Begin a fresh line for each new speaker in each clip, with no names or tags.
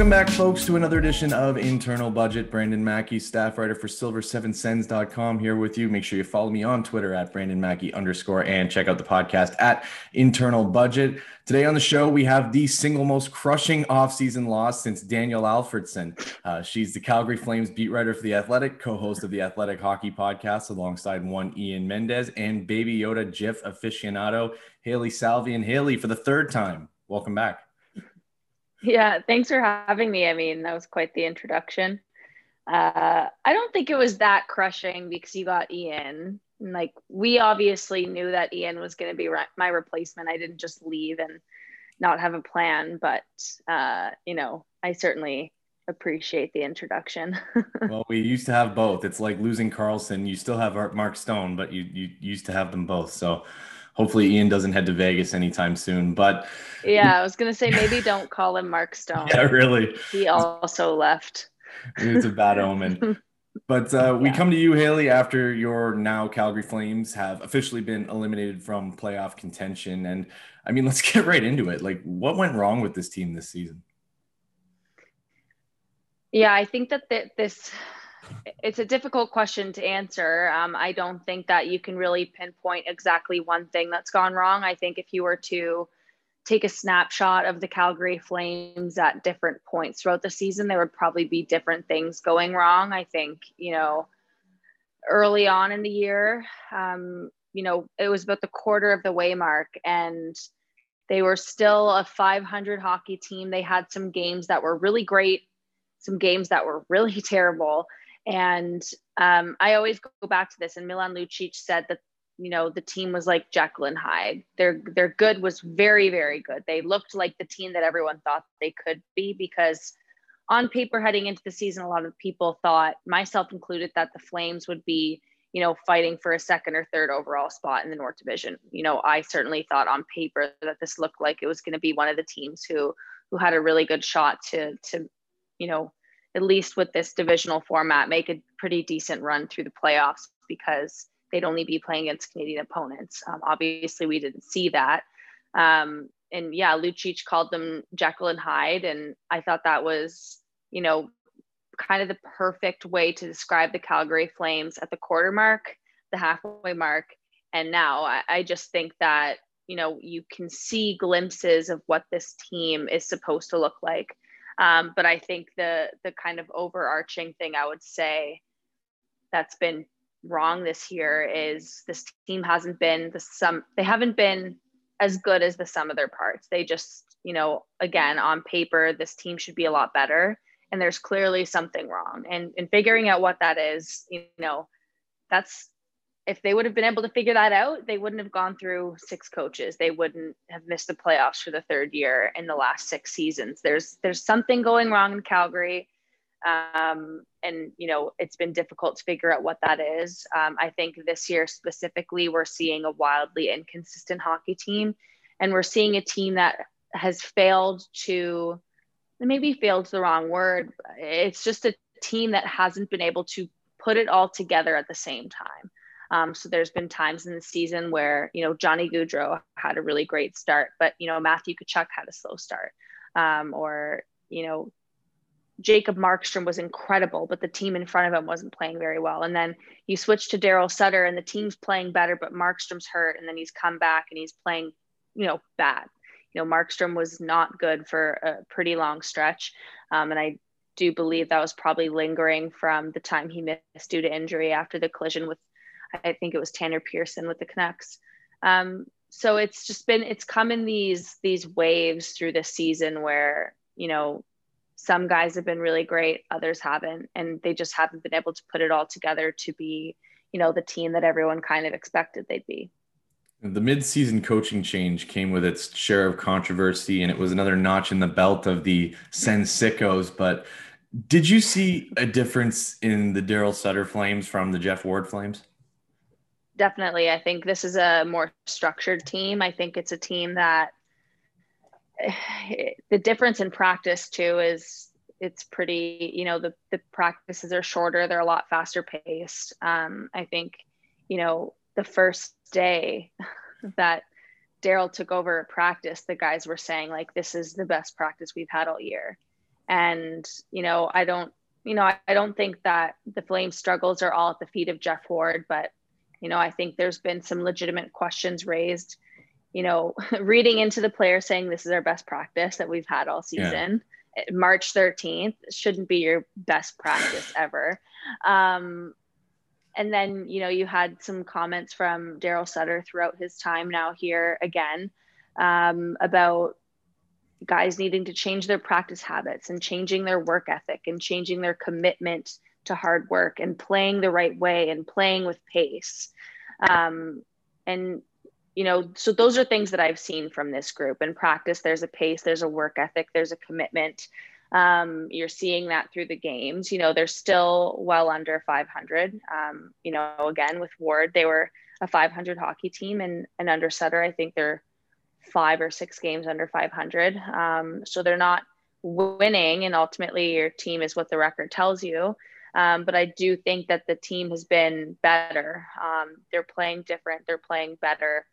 Welcome back, folks, to another edition of Internal Budget. Brandon Mackey, staff writer for silver7sens.com, here with you. Make sure you follow me on Twitter at Brandon Mackey underscore and check out the podcast at Internal Budget. Today on the show, we have the single most crushing offseason loss since Daniel Alfredsson. Uh, she's the Calgary Flames beat writer for The Athletic, co host of the Athletic Hockey Podcast, alongside one Ian Mendes and Baby Yoda GIF aficionado, Hailey Salvian. And Hailey, for the third time, welcome back.
Yeah, thanks for having me. I mean, that was quite the introduction. Uh, I don't think it was that crushing because you got Ian. Like, we obviously knew that Ian was going to be re- my replacement. I didn't just leave and not have a plan, but, uh, you know, I certainly appreciate the introduction.
well, we used to have both. It's like losing Karlsson. You still have Mark Stone, but you, you used to have them both. So, hopefully Ian doesn't head to Vegas anytime soon. But
yeah, I was gonna say maybe don't call him Mark Stone.
Yeah, really.
He also left.
It's a bad omen. But uh, we yeah. come to you, Hailey, after your now Calgary Flames have officially been eliminated from playoff contention. And I mean, let's get right into it. Like, what went wrong with this team this season?
Yeah, I think that this it's a difficult question to answer. Um, I don't think that you can really pinpoint exactly one thing that's gone wrong. I think if you were to take a snapshot of the Calgary Flames at different points throughout the season, there would probably be different things going wrong. I think, you know, early on in the year, um, you know, it was about the quarter of the way mark and they were still a 500 hockey team. They had some games that were really great, some games that were really terrible. And um, I always go back to this. And Milan Lucic said that you know the team was like Jekyll and Hyde. Their their good was very very good. They looked like the team that everyone thought they could be because on paper heading into the season, a lot of people thought, myself included, that the Flames would be you know fighting for a second or third overall spot in the North Division. You know, I certainly thought on paper that this looked like it was going to be one of the teams who who had a really good shot to to you know at least with this divisional format, make a pretty decent run through the playoffs because they'd only be playing against Canadian opponents. Um, obviously, we didn't see that. Um, and yeah, Lucic called them Jekyll and Hyde. And I thought that was, you know, kind of the perfect way to describe the Calgary Flames at the quarter mark, the halfway mark. And now I, I just think that, you know, you can see glimpses of what this team is supposed to look like. Um, but I think the the kind of overarching thing I would say that's been wrong this year is this team hasn't been the sum they haven't been as good as the sum of their parts. They just, you know, again, on paper, this team should be a lot better. And there's clearly something wrong. And in figuring out what that is, you know, that's if they would have been able to figure that out, they wouldn't have gone through six coaches. They wouldn't have missed the playoffs for the third year in the last six seasons. There's there's something going wrong in Calgary, um, and you know it's been difficult to figure out what that is. Um, I think this year specifically, we're seeing a wildly inconsistent hockey team, and we're seeing a team that has failed to maybe failed the wrong word. It's just a team that hasn't been able to put it all together at the same time. Um, so there's been times in the season where, you know, Johnny Gaudreau had a really great start, but, you know, Matthew Tkachuk had a slow start. Um, or, you know, Jacob Markstrom was incredible, but the team in front of him wasn't playing very well. And then you switch to Daryl Sutter and the team's playing better, but Markstrom's hurt. And then he's come back and he's playing, you know, bad. You know, Markstrom was not good for a pretty long stretch. Um, and I do believe that was probably lingering from the time he missed due to injury after the collision with I think it was Tanner Pearson with the Canucks. Um, so it's just been it's come in these these waves through this season where you know some guys have been really great, others haven't, and they just haven't been able to put it all together to be you know the team that everyone kind of expected they'd be.
The mid-season coaching change came with its share of controversy, and it was another notch in the belt of the Sens sickos. But did you see a difference in the Daryl Sutter Flames from the Geoff Ward Flames?
Definitely. I think this is a more structured team. I think it's a team that the difference in practice too is it's pretty, you know, the, the practices are shorter. They're a lot faster paced. Um, I think, you know, the first day that Daryl took over practice, the guys were saying like, this is the best practice we've had all year. And, you know, I don't, you know, I, I don't think that the Flames struggles are all at the feet of Geoff Ward, but, you know, I think there's been some legitimate questions raised, you know, reading into the player saying this is our best practice that we've had all season. Yeah. March 13th shouldn't be your best practice ever. Um, and then, you know, you had some comments from Daryl Sutter throughout his time now here again um, about guys needing to change their practice habits and changing their work ethic and changing their commitment to hard work and playing the right way and playing with pace. Um, and, you know, so those are things that I've seen from this group. In practice, there's a pace, there's a work ethic, there's a commitment. Um, you're seeing that through the games. You know, they're still well under 500. Um, you know, again, with Ward, they were a 500 hockey team, and, and under Sutter, I think they're five or six games under 500. Um, so they're not winning, and ultimately your team is what the record tells you. Um, but I do think that the team has been better. Um, they're playing different. They're playing better.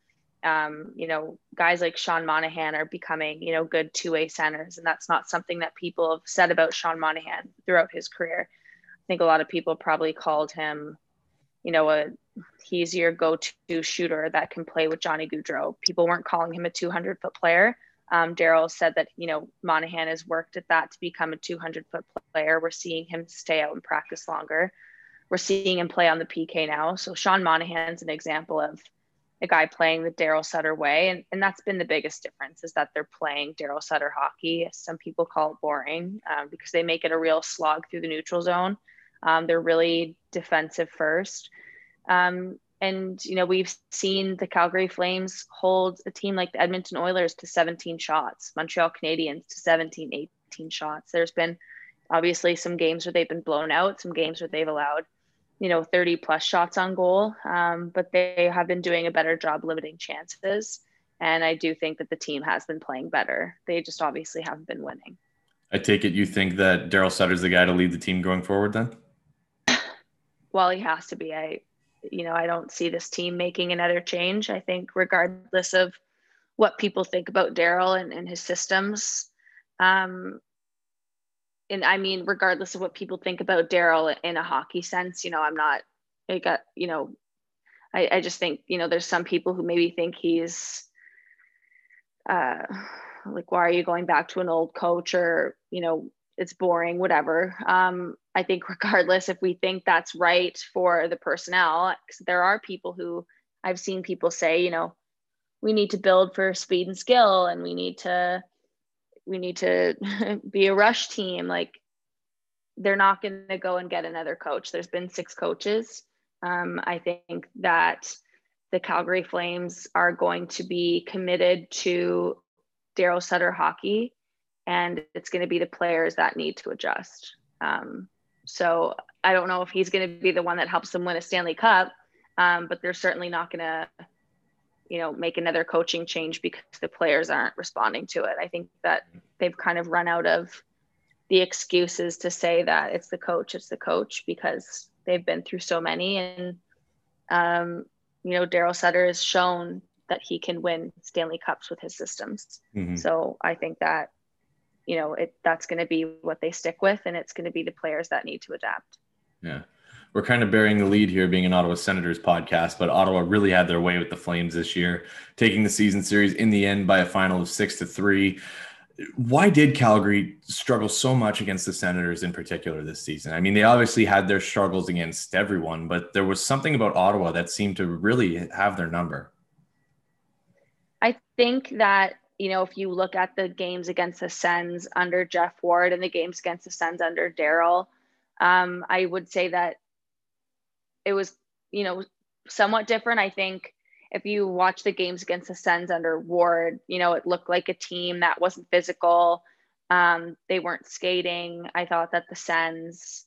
Um, you know, guys like Sean Monahan are becoming, you know, good two-way centers, and that's not something that people have said about Sean Monahan throughout his career. I think a lot of people probably called him, you know, a he's your go-to shooter that can play with Johnny Gaudreau. People weren't calling him a 200 foot player. Um, Daryl said that you know Monahan has worked at that to become a 200 foot player. We're seeing him stay out and practice longer. We're seeing him play on the PK now. So Sean Monahan's an example of a guy playing the Daryl Sutter way, and, and that's been the biggest difference is that they're playing Daryl Sutter hockey. Some people call it boring um, because they make it a real slog through the neutral zone. Um, they're really defensive first. Um, and you know we've seen the Calgary Flames hold a team like the Edmonton Oilers to 17 shots, Montreal Canadiens to 17, 18 shots. There's been obviously some games where they've been blown out, some games where they've allowed you know 30 plus shots on goal, um, but they have been doing a better job limiting chances. And I do think that the team has been playing better. They just obviously haven't been winning.
I take it you think that Daryl Sutter's the guy to lead the team going forward then?
well, he has to be. I you know, I don't see this team making another change. I think, regardless of what people think about Daryl and, and his systems, um, and I mean, regardless of what people think about Daryl in a hockey sense, you know, I'm not, I got, you know, I, I just think, you know, there's some people who maybe think he's, uh, like, why are you going back to an old coach or, you know, it's boring, whatever. Um, I think regardless if we think that's right for the personnel, there are people who I've seen people say, you know, we need to build for speed and skill and we need to we need to be a rush team. Like they're not going to go and get another coach. There's been six coaches. Um, i think that the calgary flames are going to be committed to daryl sutter hockey and it's going to be the players that need to adjust. Um, so I don't know if he's going to be the one that helps them win a Stanley Cup, um, but they're certainly not going to, you know, make another coaching change because the players aren't responding to it. I think that they've kind of run out of the excuses to say that it's the coach, it's the coach because they've been through so many and um, you know Daryl Sutter has shown that he can win Stanley Cups with his systems. Mm-hmm. So I think that you know, it that's going to be what they stick with, and it's going to be the players that need to adapt.
Yeah. We're kind of bearing the lead here being an Ottawa Senators podcast, but Ottawa really had their way with the Flames this year, taking the season series in the end by a final of six to three. Why did Calgary struggle so much against the Senators in particular this season? I mean, they obviously had their struggles against everyone, but there was something about Ottawa that seemed to really have their number.
I think that you know, if you look at the games against the Sens under Geoff Ward and the games against the Sens under Daryl, um, I would say that it was, you know, somewhat different. I think if you watch the games against the Sens under Ward, you know, it looked like a team that wasn't physical. Um, they weren't skating. I thought that the Sens,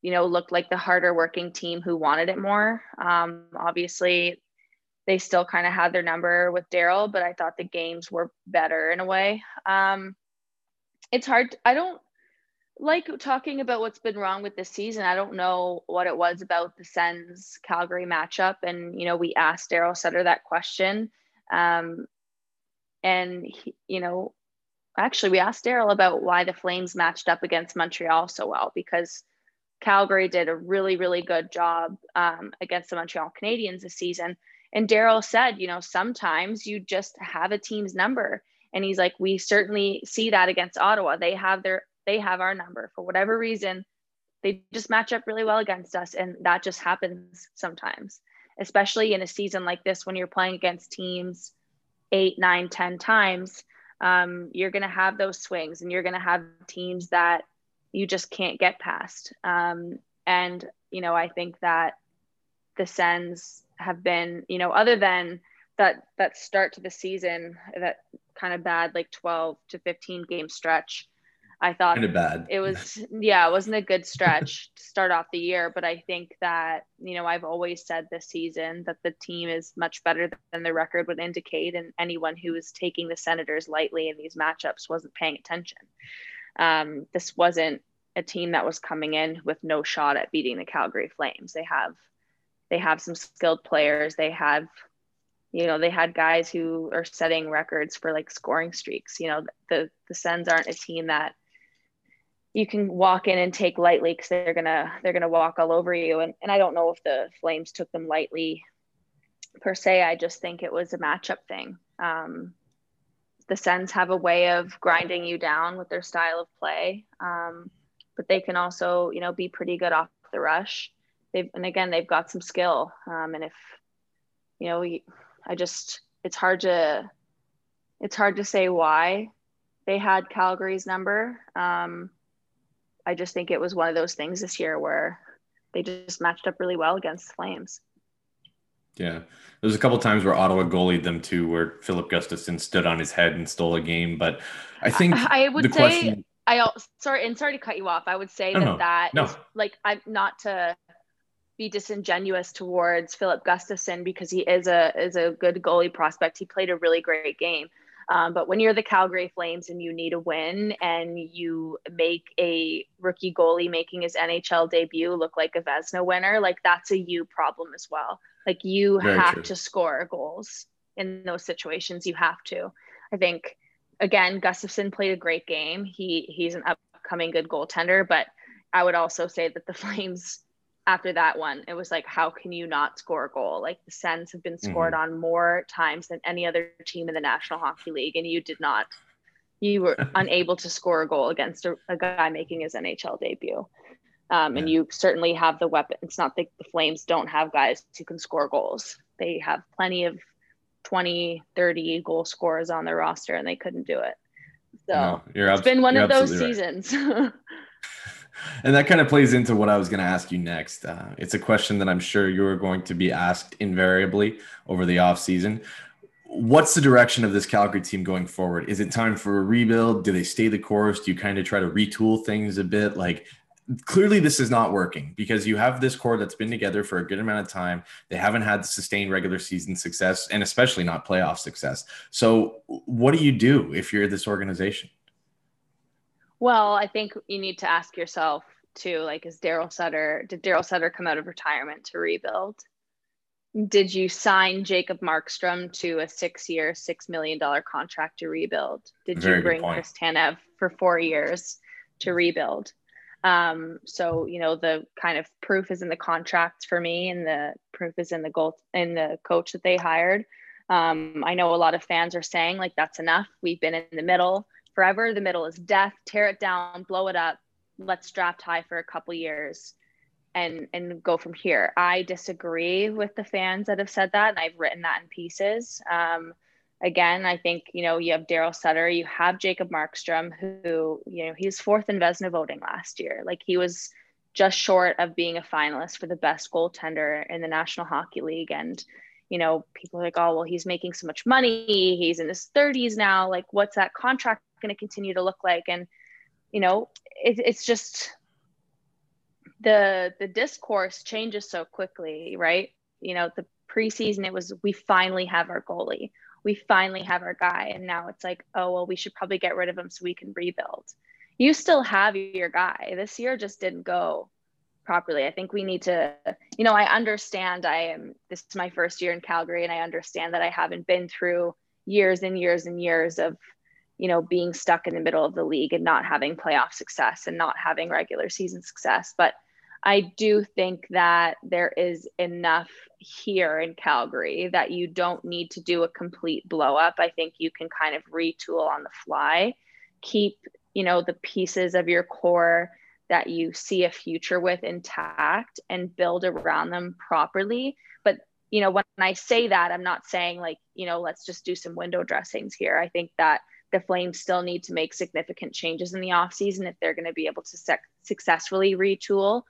you know, looked like the harder working team who wanted it more. Um, obviously, they still kind of had their number with Daryl, but I thought the games were better in a way. Um, it's hard. I don't like talking about what's been wrong with this season. I don't know what it was about the Sens Calgary matchup. And, you know, we asked Daryl Sutter that question. Um, and, he, you know, actually we asked Daryl about why the Flames matched up against Montreal so well because Calgary did a really really good job um, against the Montreal Canadiens this season. And Daryl said, you know, sometimes you just have a team's number. And he's like, we certainly see that against Ottawa. They have their they have our number for whatever reason. They just match up really well against us, and that just happens sometimes, especially in a season like this when you're playing against teams eight, nine, ten times um, you're going to have those swings and you're going to have teams that you just can't get past. Um, and, you know, I think that the Sens have been, you know, other than that, that start to the season, that kind of bad, like 12 to 15 game stretch, I thought
kind of bad.
It was yeah, it wasn't a good stretch to start off the year, but I think that you know I've always said this season that the team is much better than the record would indicate, and anyone who was taking the Senators lightly in these matchups wasn't paying attention. Um, this wasn't a team that was coming in with no shot at beating the Calgary Flames. They have they have some skilled players. They have you know they had guys who are setting records for like scoring streaks. You know the the Sens aren't a team that you can walk in and take lightly because they're gonna they're gonna walk all over you. And and I don't know if the Flames took them lightly per se. I just think it was a matchup thing. Um, the Sens have a way of grinding you down with their style of play, um, but they can also you know be pretty good off the rush. They've and again they've got some skill. Um, and if you know, we, I just it's hard to it's hard to say why they had Calgary's number. Um, I just think it was one of those things this year where they just matched up really well against Flames.
Yeah. There's a couple times where Ottawa goalied them too, where Filip Gustavsson stood on his head and stole a game. But I think
I would say question... I sorry and sorry to cut you off. I would say that no, that no. Is, like I'm not to be disingenuous towards Filip Gustavsson because he is a is a good goalie prospect. He played a really great game. Um, but when you're the Calgary Flames and you need a win and you make a rookie goalie making his NHL debut look like a Vezina winner, like that's a you problem as well. Like you Very have true. to score goals in those situations. You have to. I think again, Gustavsson played a great game. He he's an upcoming good goaltender, but I would also say that the Flames after that one, it was like, how can you not score a goal? Like the Sens have been scored mm-hmm. on more times than any other team in the National Hockey League, and you did not. You were unable to score a goal against a, a guy making his NHL debut. Um, yeah. And you certainly have the weapon. It's not that the Flames don't have guys who can score goals. They have plenty of 20, 30 goal scorers on their roster, and they couldn't do it. So no, it's been one of those seasons.
and that kind of plays into what I was going to ask you next. Uh, it's a question that I'm sure you're going to be asked invariably over the off season. What's the direction of this Calgary team going forward? Is it time for a rebuild? Do they stay the course? Do you kind of try to retool things a bit? Like, clearly, this is not working because you have this core that's been together for a good amount of time. They haven't had sustained regular season success and especially not playoff success. So, what do you do if you're this organization?
Well, I think you need to ask yourself too, like, is Daryl Sutter, did Daryl Sutter come out of retirement to rebuild? Did you sign Jacob Markstrom to a six year, $6 million contract to rebuild? Did Very you bring Chris Tanev for four years to rebuild? Um, so, you know, the kind of proof is in the contracts for me and the proof is in the goal in the coach that they hired. Um, I know a lot of fans are saying like that's enough. We've been in the middle forever. The middle is death. Tear it down, blow it up. Let's draft high for a couple years and and go from here. I disagree with the fans that have said that, and I've written that in pieces. Um, again, I think you know you have Daryl Sutter, you have Jacob Markstrom, who you know he's fourth in Vezina voting last year. Like he was just short of being a finalist for the best goaltender in the National Hockey League, and you know people are like, oh well, he's making so much money, he's in his 30s now. Like, what's that contract going to continue to look like. And you know it, it's just the the discourse changes so quickly right? You know the preseason it was we finally have our goalie. We finally have our guy. And now it's like oh well we should probably get rid of him so we can rebuild. You still have your guy. This year just didn't go properly. I think we need to you know i understand i am this is my first year in calgary and i understand that i haven't been through years and years and years of you know, being stuck in the middle of the league and not having playoff success and not having regular season success. But I do think that there is enough here in Calgary that you don't need to do a complete blow up. I think you can kind of retool on the fly, keep, you know, the pieces of your core that you see a future with intact and build around them properly. But, you know, when I say that, I'm not saying like, you know, let's just do some window dressings here. I think that the Flames still need to make significant changes in the offseason if they're going to be able to sec- successfully retool.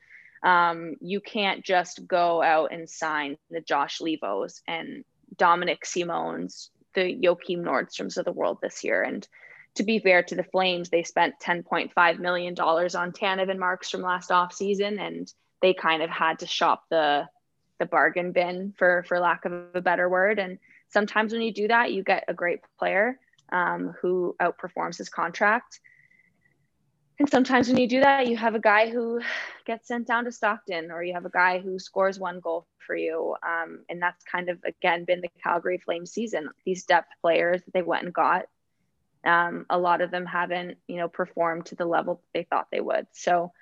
Um, you can't just go out and sign the Josh Leivos and Dominik Simons, the Joakim Nordstroms of the world this year. And to be fair to the Flames, they spent $10.5 million on Tanev and Markstrom last offseason, and they kind of had to shop the the bargain bin for for lack of a better word. And sometimes when you do that, you get a great player um, who outperforms his contract. And sometimes when you do that, you have a guy who gets sent down to Stockton, or you have a guy who scores one goal for you. Um, and that's kind of, again, been the Calgary Flames season. These depth players that they went and got, um, a lot of them haven't, you know, performed to the level they thought they would. So,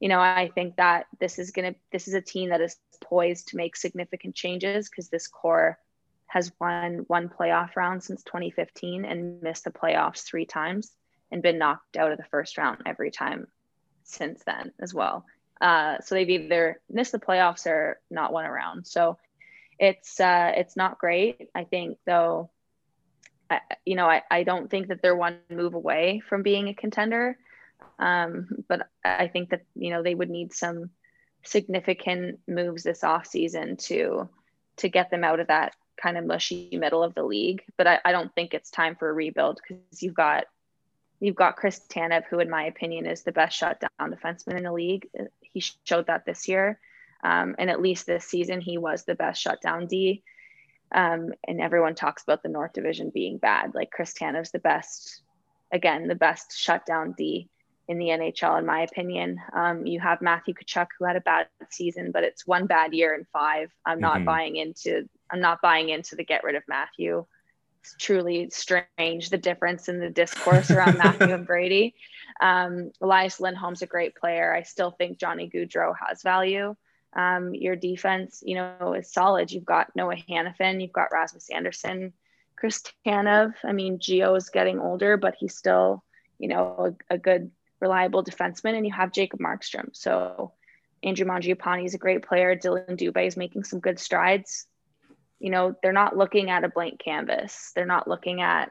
you know, I think that this is going to, this is a team that is poised to make significant changes because this core has won one playoff round since 2015 and missed the playoffs three times and been knocked out of the first round every time since then as well. Uh, so they've either missed the playoffs or not won a round. So it's uh, it's not great. I think though, I, you know, I, I don't think that they're one move away from being a contender. Um, but I think that you know they would need some significant moves this off season to to get them out of that kind of mushy middle of the league. But I, I don't think it's time for a rebuild because you've got you've got Chris Tanev, who in my opinion is the best shutdown defenseman in the league. He showed that this year. Um, and at least this season, he was the best shutdown D. Um, and everyone talks about the North Division being bad. Like Chris Tanev's the best, again, the best shutdown D in the NHL, in my opinion. Um, you have Matthew Tkachuk, who had a bad season, but it's one bad year in five. I'm not mm-hmm. buying into I'm not buying into the get rid of Matthew. It's truly strange the difference in the discourse around Matthew and Brady. Um, Elias Lindholm's a great player. I still think Johnny Gaudreau has value. Um, your defense, you know, is solid. You've got Noah Hanifin, you've got Rasmus Andersson, Chris Tanev. I mean, Gio is getting older, but he's still, you know, a, a good, reliable defenseman. And you have Jacob Markstrom. So Andrew Mangiapane is a great player. Dillon Dubé is making some good strides you know they're not looking at a blank canvas. They're not looking at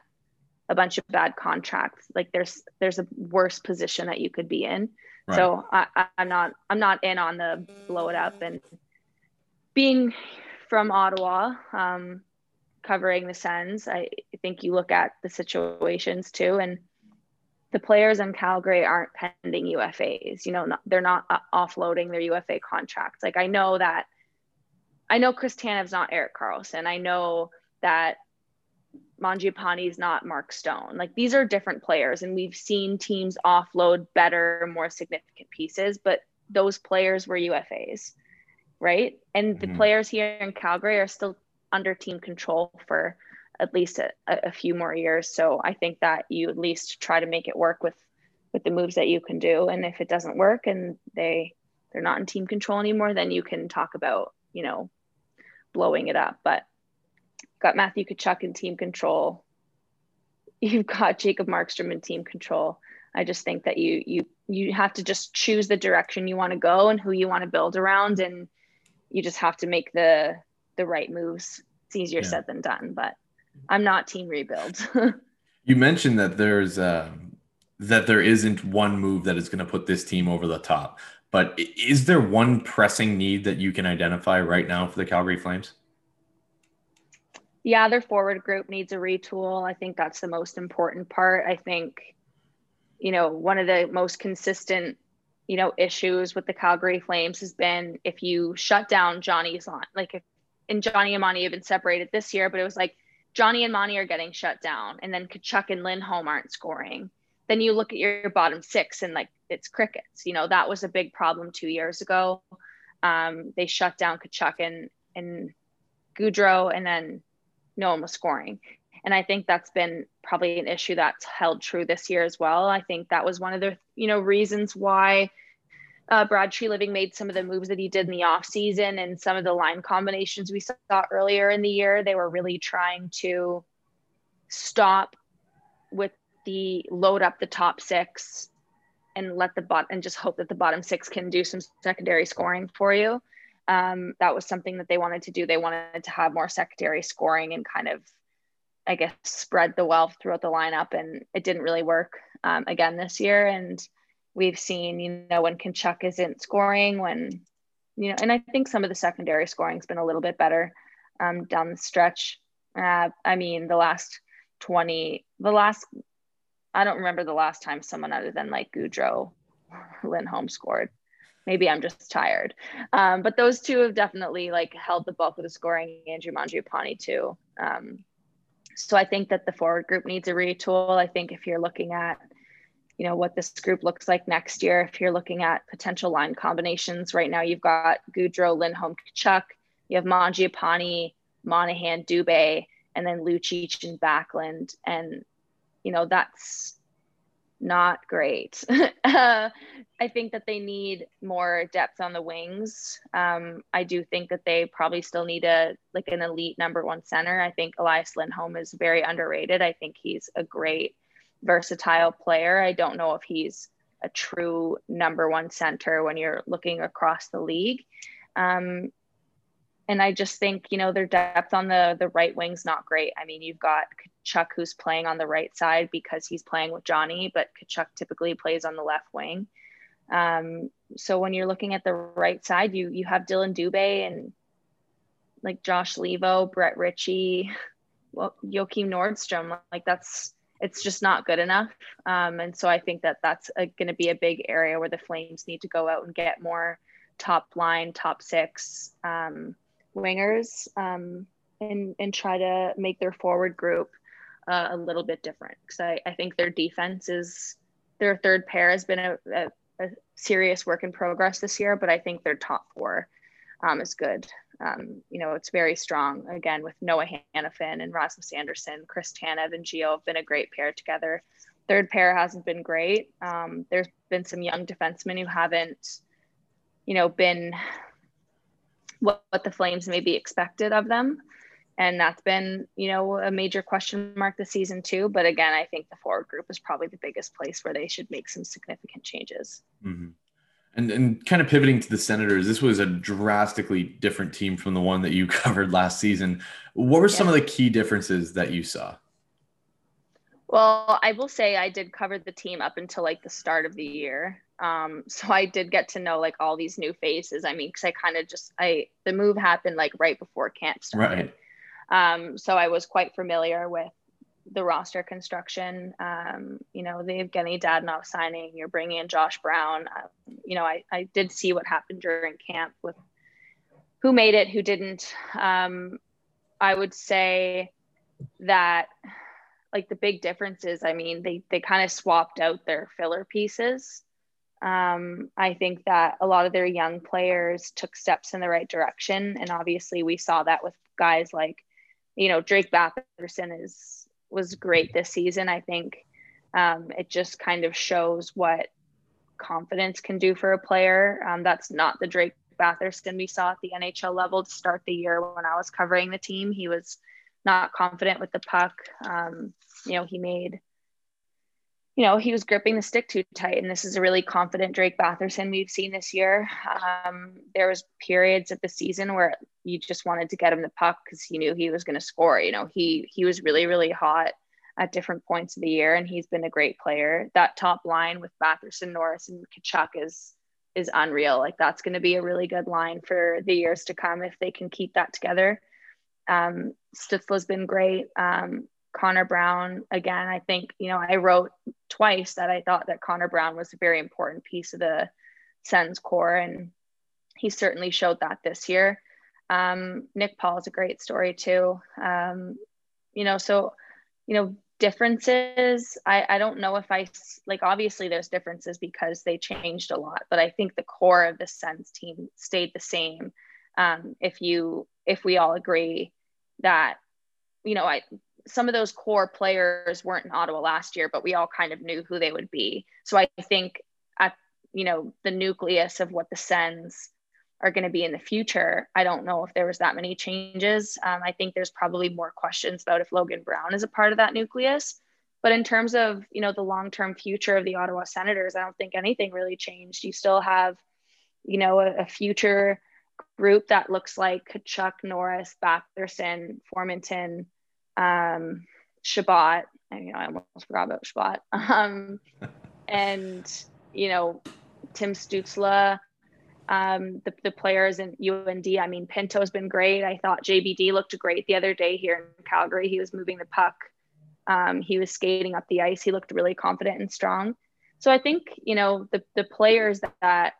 a bunch of bad contracts. Like there's there's a worse position that you could be in. Right. so I, i'm not i'm not in on the blow it up. And being from ottawa um, covering the sens i think you look at the situations too. And the players in calgary aren't pending ufas you know not, they're not uh, offloading their ufa contracts. Like i know that I know Chris Tanev's not Erik Karlsson. I know that Mangiapane is not Mark Stone. Like these are different players, and we've seen teams offload better, more significant pieces, but those players were UFAs, right? And mm-hmm. the players here in Calgary are still under team control for at least a, a few more years. So I think that you at least try to make it work with with the moves that you can do. And if it doesn't work and they they're not in team control anymore, then you can talk about, you know, blowing it up. But got Matthew Tkachuk in team control. You've got Jacob Markstrom in team control. I just think that you you you have to just choose the direction you want to go and who you want to build around, and you just have to make the the right moves. It's easier yeah. said than done, but I'm not team rebuild.
you mentioned that there's uh, that there isn't one move that is going to put this team over the top. But is there one pressing need that you can identify right now for the Calgary Flames?
Yeah, their forward group needs a retool. I think that's the most important part. I think, you know, one of the most consistent, you know, issues with the Calgary Flames has been if you shut down Johnny's line, like if and Johnny and Monty have been separated this year, but it was like Johnny and Monty are getting shut down, and then Tkachuk and Lindholm aren't scoring. Then you look at your bottom six, and like it's crickets. You know, that was a big problem two years ago. Um, they shut down Tkachuk and, and Gaudreau, and then no one was scoring. And I think that's been probably an issue that's held true this year as well. I think that was one of the, you know, reasons why uh, Brad Treliving made some of the moves that he did in the offseason and some of the line combinations we saw earlier in the year. They were really trying to stop with the load up the top six and let the bot and just hope that the bottom six can do some secondary scoring for you. Um, that was something that they wanted to do. They wanted to have more secondary scoring and kind of, I guess, spread the wealth throughout the lineup. And it didn't really work um, again this year. And we've seen, you know, when Tkachuk isn't scoring, when, you know, and I think some of the secondary scoring has been a little bit better um, down the stretch. Uh, I mean, the last 20, the last, I don't remember the last time someone other than like Gaudreau, Lindholm scored. Maybe I'm just tired. Um, but those two have definitely like held the bulk of the scoring, Andrew Mangiapane too. Um, so I think that the forward group needs a retool. I think if you're looking at you know what this group looks like next year. If you're looking at potential line combinations, right now you've got Gaudreau, Lindholm, Tkachuk, you have Mangiapane, Monahan, Dubé, and then Lucic and Backlund, and you know that's not great. uh, I think that they need more depth on the wings. Um, I do think that they probably still need a like an elite number one center. I think Elias Lindholm is very underrated. I think he's a great versatile player. I don't know if he's a true number one center when you're looking across the league. Um, and I just think, you know, their depth on the the right wing's not great. I mean, you've got Tkachuk who's playing on the right side because he's playing with Johnny, but Tkachuk typically plays on the left wing. Um, so when you're looking at the right side, you you have Dillon Dubé and like Josh Leivo, Brett Ritchie, well, Joakim Nordstrom. Like that's it's just not good enough. Um, and so I think that that's going to be a big area where the Flames need to go out and get more top line, top six um, wingers um, and, and try to make their forward group uh, a little bit different. Because I, I think their defense is, their third pair has been a, a, a serious work in progress this year, but I think their top four um, is good. Um, you know, it's very strong again with Noah Hanifin and Rasmus Andersson, Chris Tanev and Gio have been a great pair together. Third pair hasn't been great. Um, there's been some young defensemen who haven't, you know, been what, what the Flames maybe expected of them. And that's been, you know, a major question mark this season too. But again, I think the forward group is probably the biggest place where they should make some significant changes.
Mm-hmm. And, and kind of pivoting to the Senators, this was a drastically different team from the one that you covered last season. What were some of the key differences that you saw?
Well, I will say I did cover the team up until like the start of the year. Um, so I did get to know like all these new faces. I mean, because I kind of just I the move happened like right before camp started. Right. Um, so I was quite familiar with the roster construction. Um, you know, the Evgeny Dadonov signing, you're bringing in Josh Brown. Uh, you know, I, I did see what happened during camp with who made it, who didn't. Um, I would say that like the big difference is, I mean, they, they kind of swapped out their filler pieces. Um, I think that a lot of their young players took steps in the right direction. And obviously we saw that with guys like, you know, Drake Batherson is was great this season. I think um, it just kind of shows what confidence can do for a player. Um, that's not the Drake Batherson we saw at the NHL level to start the year when I was covering the team. He was not confident with the puck. Um, you know, he made, you know, he was gripping the stick too tight. And this is a really confident Drake Batherson we've seen this year. Um, there was periods of the season where you just wanted to get him the puck because he knew he was going to score. You know, he he was really really hot at different points of the year, and he's been a great player. That top line with Batherson, Norris, and Tkachuk is is unreal. Like that's going to be a really good line for the years to come if they can keep that together. Um, Stützle's been great. Um, Connor Brown, again, I think, you know, I wrote twice that I thought that Connor Brown was a very important piece of the Sens core, and he certainly showed that this year. Um, Nick Paul is a great story too. Um, you know, so, you know, differences, I, I don't know if I, like, obviously there's differences because they changed a lot, but I think the core of the Sens team stayed the same. Um, if you, if we all agree that, you know, I, some of those core players weren't in Ottawa last year, but we all kind of knew who they would be. So I think at you know the nucleus of what the Sens are going to be in the future, I don't know if there was that many changes. Um, I think there's probably more questions about if Logan Brown is a part of that nucleus. But in terms of you know the long-term future of the Ottawa Senators, I don't think anything really changed. You still have, you know, a, a future group that looks like Tkachuk, Norris, Batherson, Formenton, um, Chabot. I, you know, I almost forgot about Chabot. Um, and you know, Tim Stützle, um, the, the players in UND. I mean, Pinto's been great. I thought JBD looked great the other day here in Calgary. He was moving the puck. Um, he was skating up the ice. He looked really confident and strong. So I think, you know, the, the players that, that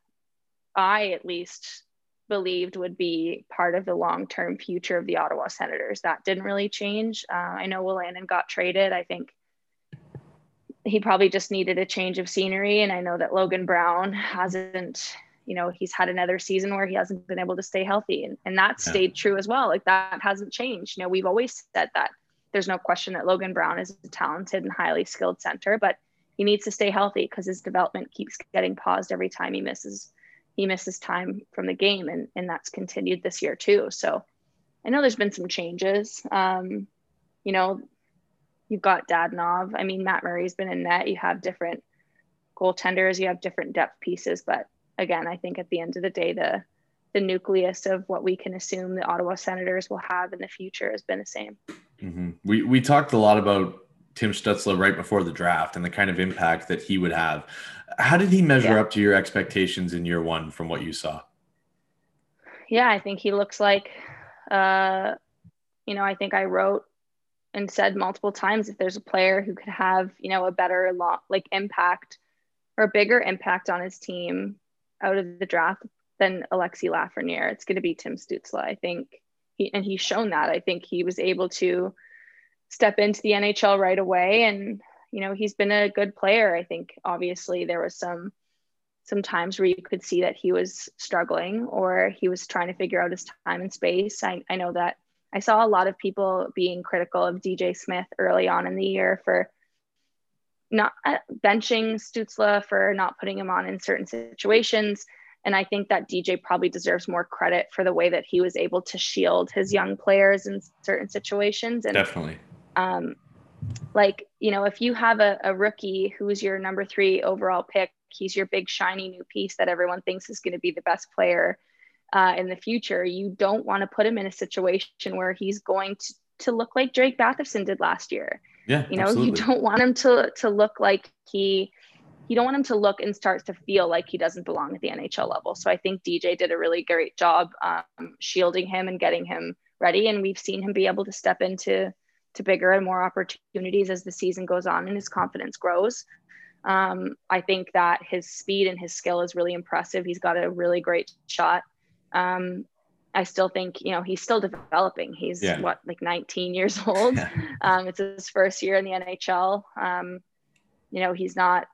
I at least believed would be part of the long-term future of the Ottawa Senators. That didn't really change. Uh, I know Wolanin got traded. I think he probably just needed a change of scenery. And I know that Logan Brown hasn't, you know, he's had another season where he hasn't been able to stay healthy. And, and that yeah. stayed true as well. Like that hasn't changed. You know, we've always said that there's no question that Logan Brown is a talented and highly skilled center, but he needs to stay healthy because his development keeps getting paused every time he misses he misses time from the game and, and that's continued this year too. So i know there's been some changes. Um, you know you've got dadonov i mean matt murray's been in net. You have different goaltenders. You have different depth pieces. But again i think at the end of the day the the nucleus of what we can assume the ottawa senators will have in the future has been the same.
Mm-hmm. we, we talked a lot about tim stützle right before the draft and the kind of impact that he would have how did he measure yeah. up to your expectations in year one from what you saw?
Yeah, I think he looks like, uh, you know, I think I wrote and said multiple times if there's a player who could have, you know, a better lot like impact or a bigger impact on his team out of the draft than Alexi Lafreniere, it's going to be Tim Stützle. I think he, and he's shown that. I think he was able to step into the NHL right away and you know, he's been a good player. I think obviously there was some some times where you could see that he was struggling or he was trying to figure out his time and space. I, I know that I saw a lot of people being critical of DJ Smith early on in the year for not uh, benching Stützle for not putting him on in certain situations. And I think that DJ probably deserves more credit for the way that he was able to shield his young players in certain situations. And
definitely.
Um, like you know if you have a, a rookie who's your number three overall pick he's your big shiny new piece that everyone thinks is going to be the best player uh, in the future you don't want to put him in a situation where he's going to, to look like drake batherson did last year
yeah
you know
absolutely.
you don't want him to to look like he you don't want him to look and start to feel like he doesn't belong at the nhl level so i think dj did a really great job um, shielding him and getting him ready and we've seen him be able to step into to bigger and more opportunities as the season goes on and his confidence grows. Um, I think that his speed and his skill is really impressive. He's got a really great shot. Um, I still think, you know, he's still developing. He's yeah. what, like 19 years old. Um, it's his first year in the NHL. Um, you know, he's not,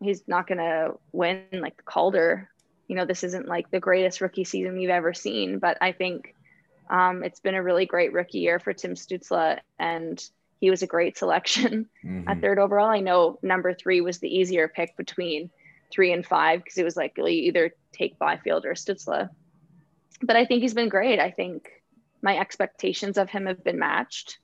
he's not going to win like the Calder. You know, this isn't like the greatest rookie season we've ever seen, but I think um, it's been a really great rookie year for Tim Stützle, and he was a great selection mm-hmm. at third overall. I know number three was the easier pick between three and five because it was like you either take Byfield or Stützle. But I think he's been great. I think my expectations of him have been matched.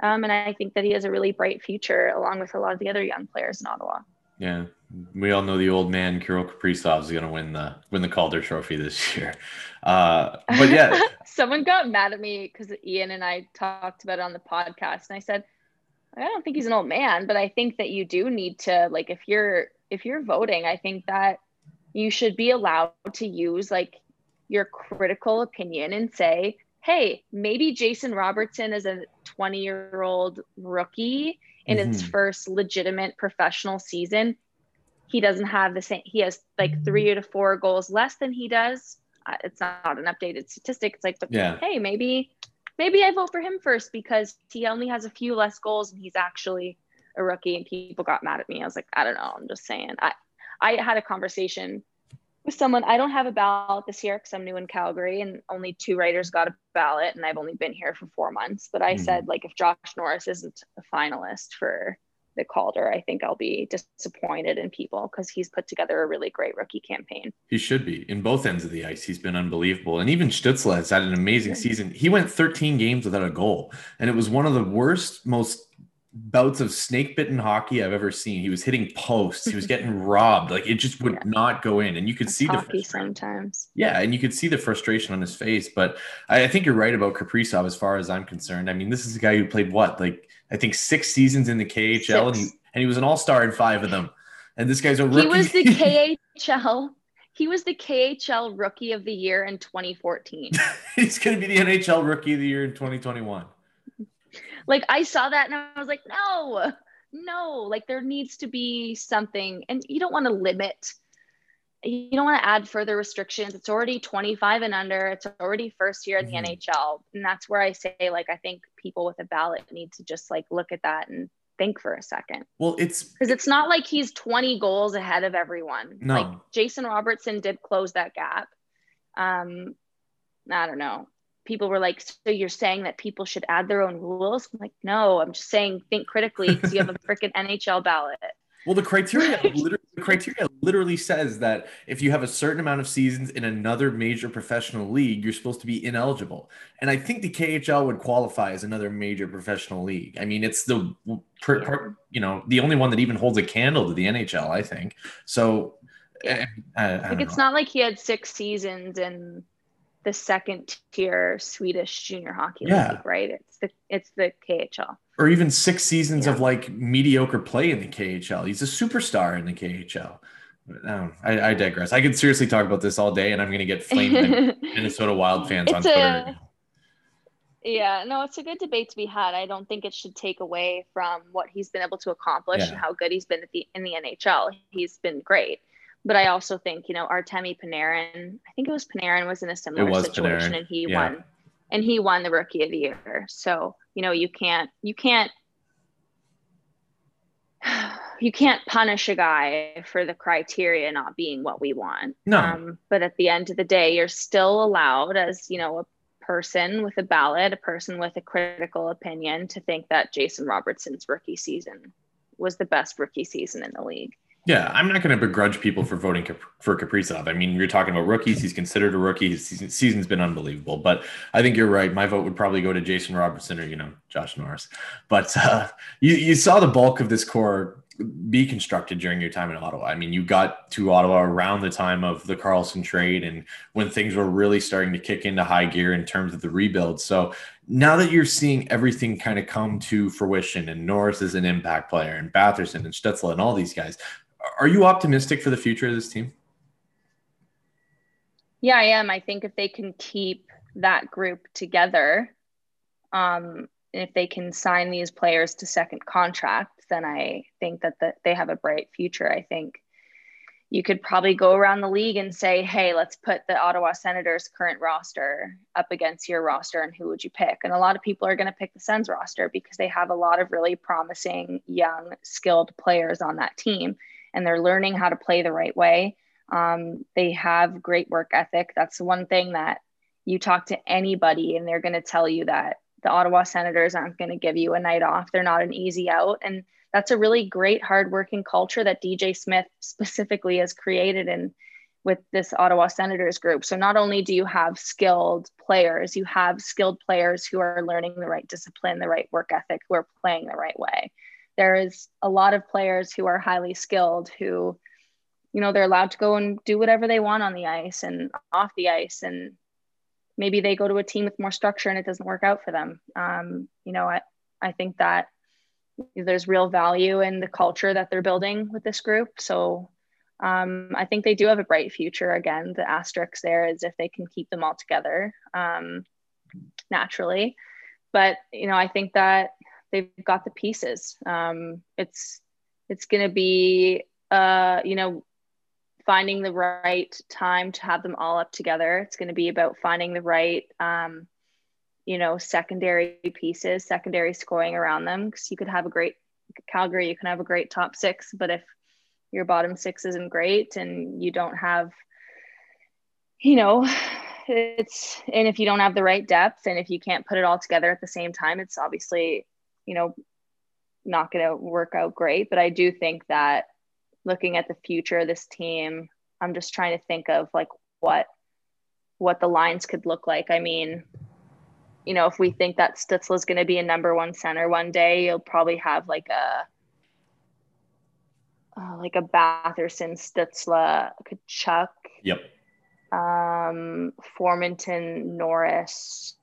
Um, and I think that he has a really bright future along with a lot of the other young players in Ottawa.
Yeah, we all know the old man Kirill Kaprizov is going to win the win the Calder Trophy this year. Uh, but yeah,
someone got mad at me because Ian and I talked about it on the podcast, and I said, I don't think he's an old man, but I think that you do need to like if you're if you're voting, I think that you should be allowed to use like your critical opinion and say, hey, maybe Jason Robertson is a 20 year old rookie in mm-hmm. his first legitimate professional season. He doesn't have the same, he has like three to four goals less than he does. Uh, it's not an updated statistic. It's like, yeah. hey, maybe, maybe I vote for him first because he only has a few less goals and he's actually a rookie. And people got mad at me. I was like, I don't know. I'm just saying. I, I had a conversation with someone. I don't have a ballot this year because I'm new in Calgary and only two writers got a ballot and I've only been here for four months. But I mm said, like, if Josh Norris isn't a finalist for the Calder, I think I'll be disappointed in people because he's put together a really great rookie campaign.
He should be in both ends of the ice. He's been unbelievable. And even Stützle has had an amazing season. He went 13 games without a goal. And it was one of the worst, most bouts of snake bitten hockey I've ever seen. He was hitting posts. He was getting robbed. Like it just would yeah. not go in. And you could see the
hockey sometimes.
Yeah, and you could see the frustration on his face. But I, I, think you're right about Kaprizov as far as I'm concerned. I mean, this is a guy who played what, like I think six seasons in the KHL, six. and he and he was an all star in five of them. And this guy's a rookie.
He was the KHL. He was the KHL Rookie of the Year in 2014.
He's going to be the NHL Rookie of the Year in 2021.
Like I saw that and I was like, no, no, like there needs to be something. And you don't want to limit, you don't want to add further restrictions. It's already 25 and under, it's already first year in the mm-hmm. NHL. And that's where I say, like, I think people with a ballot need to just like look at that and think for a second.
Well, it's
because it's not like he's 20 goals ahead of everyone.
No.
Like Jason Robertson did close that gap. Um, I don't know people were like, so you're saying that people should add their own rules? I'm like, no, I'm just saying think critically because you have a freaking NHL ballot.
Well, the criteria literally, the criteria literally says that if you have a certain amount of seasons in another major professional league, you're supposed to be ineligible. And I think the KHL would qualify as another major professional league. I mean, it's the per, per, you know the only one that even holds a candle to the NHL. I think so. Yeah.
Eh, I, I like it's know. not like he had six seasons and the second tier Swedish junior hockey yeah. league, right? It's the it's the KHL.
Or even six seasons yeah. of like mediocre play in the KHL. He's a superstar in the KHL. No, um, I, I, digress. I could seriously talk about this all day, and I'm going to get flamed Minnesota Wild fans it's on Twitter. A,
yeah, no, it's a good debate to be had. I don't think it should take away from what he's been able to accomplish yeah. and how good he's been at the in the NHL. He's been great. But I also think, you know, Artemi Panarin, I think it was Panarin was in a similar situation Panarin. and he yeah. won and he won the rookie of the year. So, you know, you can't you can't you can't punish a guy for the criteria not being what we want.
No. Um,
but at the end of the day, you're still allowed as, you know, a person with a ballot, a person with a critical opinion to think that Jason Robertson's rookie season was the best rookie season in the league.
Yeah, I'm not going to begrudge people for voting for Kaprizov. I mean, you're talking about rookies. He's considered a rookie. His season's been unbelievable. But I think you're right. My vote would probably go to Jason Robertson or, you know, Josh Norris. But uh, you, you saw the bulk of this core be constructed during your time in Ottawa. I mean, you got to Ottawa around the time of the Karlsson trade and when things were really starting to kick into high gear in terms of the rebuild. So now that you're seeing everything kind of come to fruition and Norris is an impact player and Batherson and Stützle and all these guys, are you optimistic for the future of this team?
Yeah, I am. I think if they can keep that group together, um, if they can sign these players to second contracts, then I think that the, they have a bright future. I think you could probably go around the league and say, hey, let's put the Ottawa Senators current roster up against your roster and who would you pick? And a lot of people are going to pick the Sens roster because they have a lot of really promising, young, skilled players on that team and they're learning how to play the right way. Um, they have great work ethic. That's one thing that you talk to anybody and they're going to tell you that the Ottawa Senators aren't going to give you a night off. They're not an easy out. And that's a really great, hardworking culture that DJ Smith specifically has created in with this Ottawa Senators group. So not only do you have skilled players, you have skilled players who are learning the right discipline, the right work ethic, who are playing the right way there is a lot of players who are highly skilled who you know they're allowed to go and do whatever they want on the ice and off the ice and maybe they go to a team with more structure and it doesn't work out for them. Um, you know I, I think that there's real value in the culture that they're building with this group. So um, i think they do have a bright future. Again the asterisk there is if they can keep them all together um, naturally. But you know i think that they've got the pieces. Um, it's it's going to be uh, you know finding the right time to have them all up together. It's going to be about finding the right um, you know secondary pieces, secondary scoring around them because you could have a great Calgary, you can have a great top six, but if your bottom six isn't great and you don't have you know, it's and if you don't have the right depth and if you can't put it all together at the same time, it's obviously, you know, not going to work out great. But I do think that looking at the future of this team, I'm just trying to think of like what what the lines could look like. I mean, you know, if we think that Stützle is going to be a number one center one day, you'll probably have like a uh, like a Batherson, Stützle, Tkachuk.
Yep.
Um, Formenton, Norris,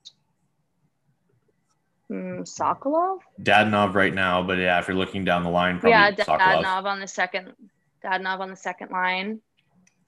mm, Sokolov.
Dadonov right now, but yeah, if you're looking down the line, probably
yeah,
Sokolov.
Dadonov on the second. Dadonov on the second line.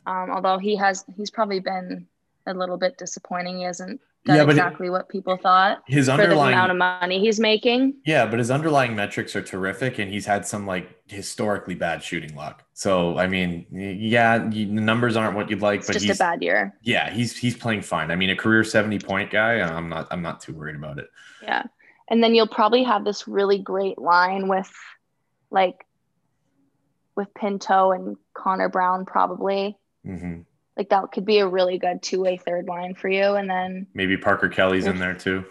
Um, although he has, he's probably been a little bit disappointing. He hasn't done
Yeah, but it-
exactly what people thought
His
for the
underlying
amount of money he's making.
Yeah, but his underlying metrics are terrific, and he's had some like historically bad shooting luck. So I mean, yeah, the numbers aren't what you'd like,
It's
but
just
he's
a bad year.
yeah, he's he's playing fine. I mean, a career seventy point guy. I'm not I'm not too worried about it.
Yeah. And then you'll probably have this really great line with like with Pinto and Connor Brown probably.
hmm
Like that could be a really good two-way third line for you. And then
Maybe Parker Kelly's in there too.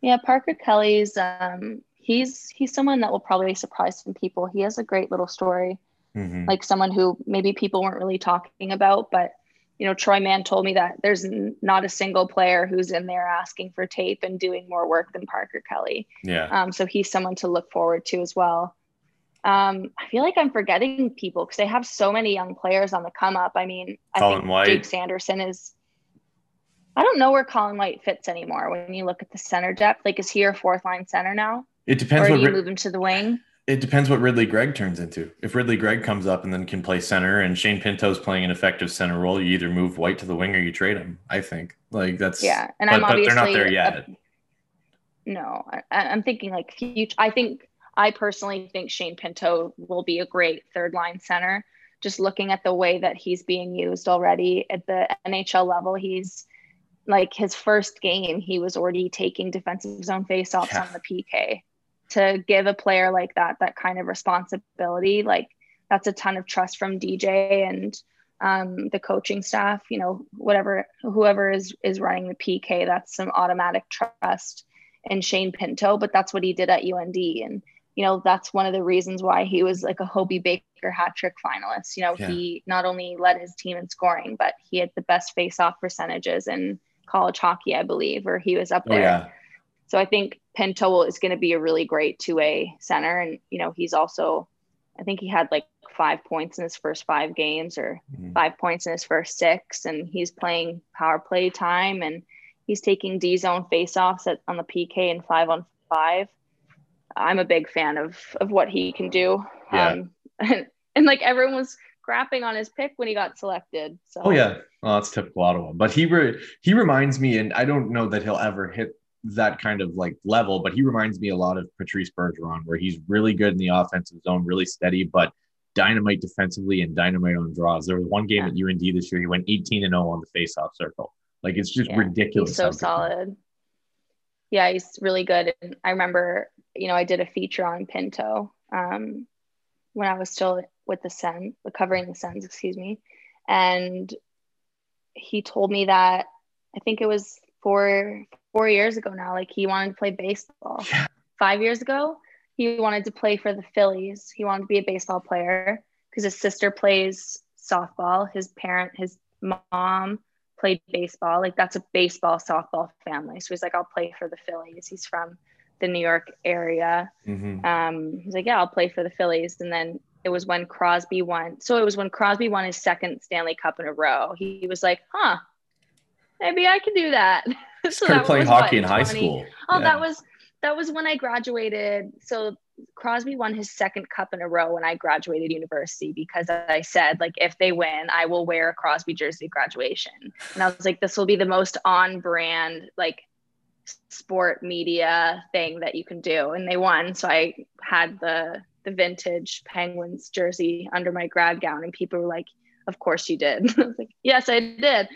yeah, Parker Kelly's um he's he's someone that will probably surprise some people. He has a great little story.
hmm
like someone who maybe people weren't really talking about but you know troy mann told me that there's n- not a single player who's in there asking for tape and doing more work than parker kelly.
Yeah,
um, so he's someone to look forward to as well. Um, i feel like i'm forgetting people because they have so many young players on the come up. I mean i
Colin
think
White.
jake sanderson is i don't know where colin white fits anymore when you look at the center depth. Like is he your fourth line center now?
It
or
depends
do
what
you
Rid-
move him to the wing
it depends what Ridly Greig turns into. If Ridly Greig comes up and then can play center, and Shane Pinto's playing an effective center role, you either move White to the wing or you trade him. I think like that's
yeah and
But,
i'm
but
obviously
they're not there
a-
yet.
No, I, I'm thinking like future. I think I personally think Shane Pinto will be a great third line center. Just looking at the way that he's being used already at the NHL level, he's like his first game, he was already taking defensive zone faceoffs
Yeah.
on the PK. To give a player like that that kind of responsibility, like that's a ton of trust from DJ and um, the coaching staff. You know, whatever whoever is is running the PK, that's some automatic trust and Shane Pinto, but that's what he did at UND. And, you know, that's one of the reasons why he was like a Hobey Baker hat trick finalist. You know,
Yeah.
he not only led his team in scoring, but he had the best face off percentages in college hockey, I believe, or he was up
oh
there.
yeah,
So I think Pinto is going to be a really great two way center. And, you know, he's also, I think he had like five points in his first five games or
Mhm.
five points in his first six. And he's playing power play time and he's taking D zone faceoffs at, on the PK and five on five. I'm a big fan of, of what he can do.
Yeah.
Um, and, and like everyone was crapping on his pick when he got selected. So
Oh yeah, well, that's typical Ottawa. But he re- he reminds me, and I don't know that he'll ever hit that kind of like level, but he reminds me a lot of Patrice Bergeron, where he's really good in the offensive zone, really steady, but dynamite defensively and dynamite on draws. There was one game
Yeah.
at UND this year; he went 18 and 0 on the faceoff circle. Like it's just
Yeah,
ridiculous.
He's so solid. Yeah, he's really good. And I remember, you know, I did a feature on Pinto um, when I was still with the Sens, covering the Sens, excuse me. And he told me that I think it was four four years ago now. Like he wanted to play baseball.
Yeah.
Five years ago, he wanted to play for the Phillies. He wanted to be a baseball player because his sister plays softball. His parent, his mom played baseball. Like that's a baseball softball family. So he's like, I'll play for the Phillies. He's from the New York area.
Mhm.
Um, he's like, yeah, I'll play for the Phillies. And then it was when Crosby won. So it was when Crosby won his second Stanley Cup in a row. He, he was like, huh, maybe I can do that. so
Started playing
was what,
hockey in high school.
Oh,
Yeah.
that was that was when I graduated. So Crosby won his second cup in a row when I graduated university because I said like if they win, I will wear a Crosby jersey graduation. And I was like, this will be the most on brand like sport media thing that you can do. And they won. So I had the the vintage Penguins jersey under my grad gown, and people were like, "Of course you did." I was like, "Yes, I did."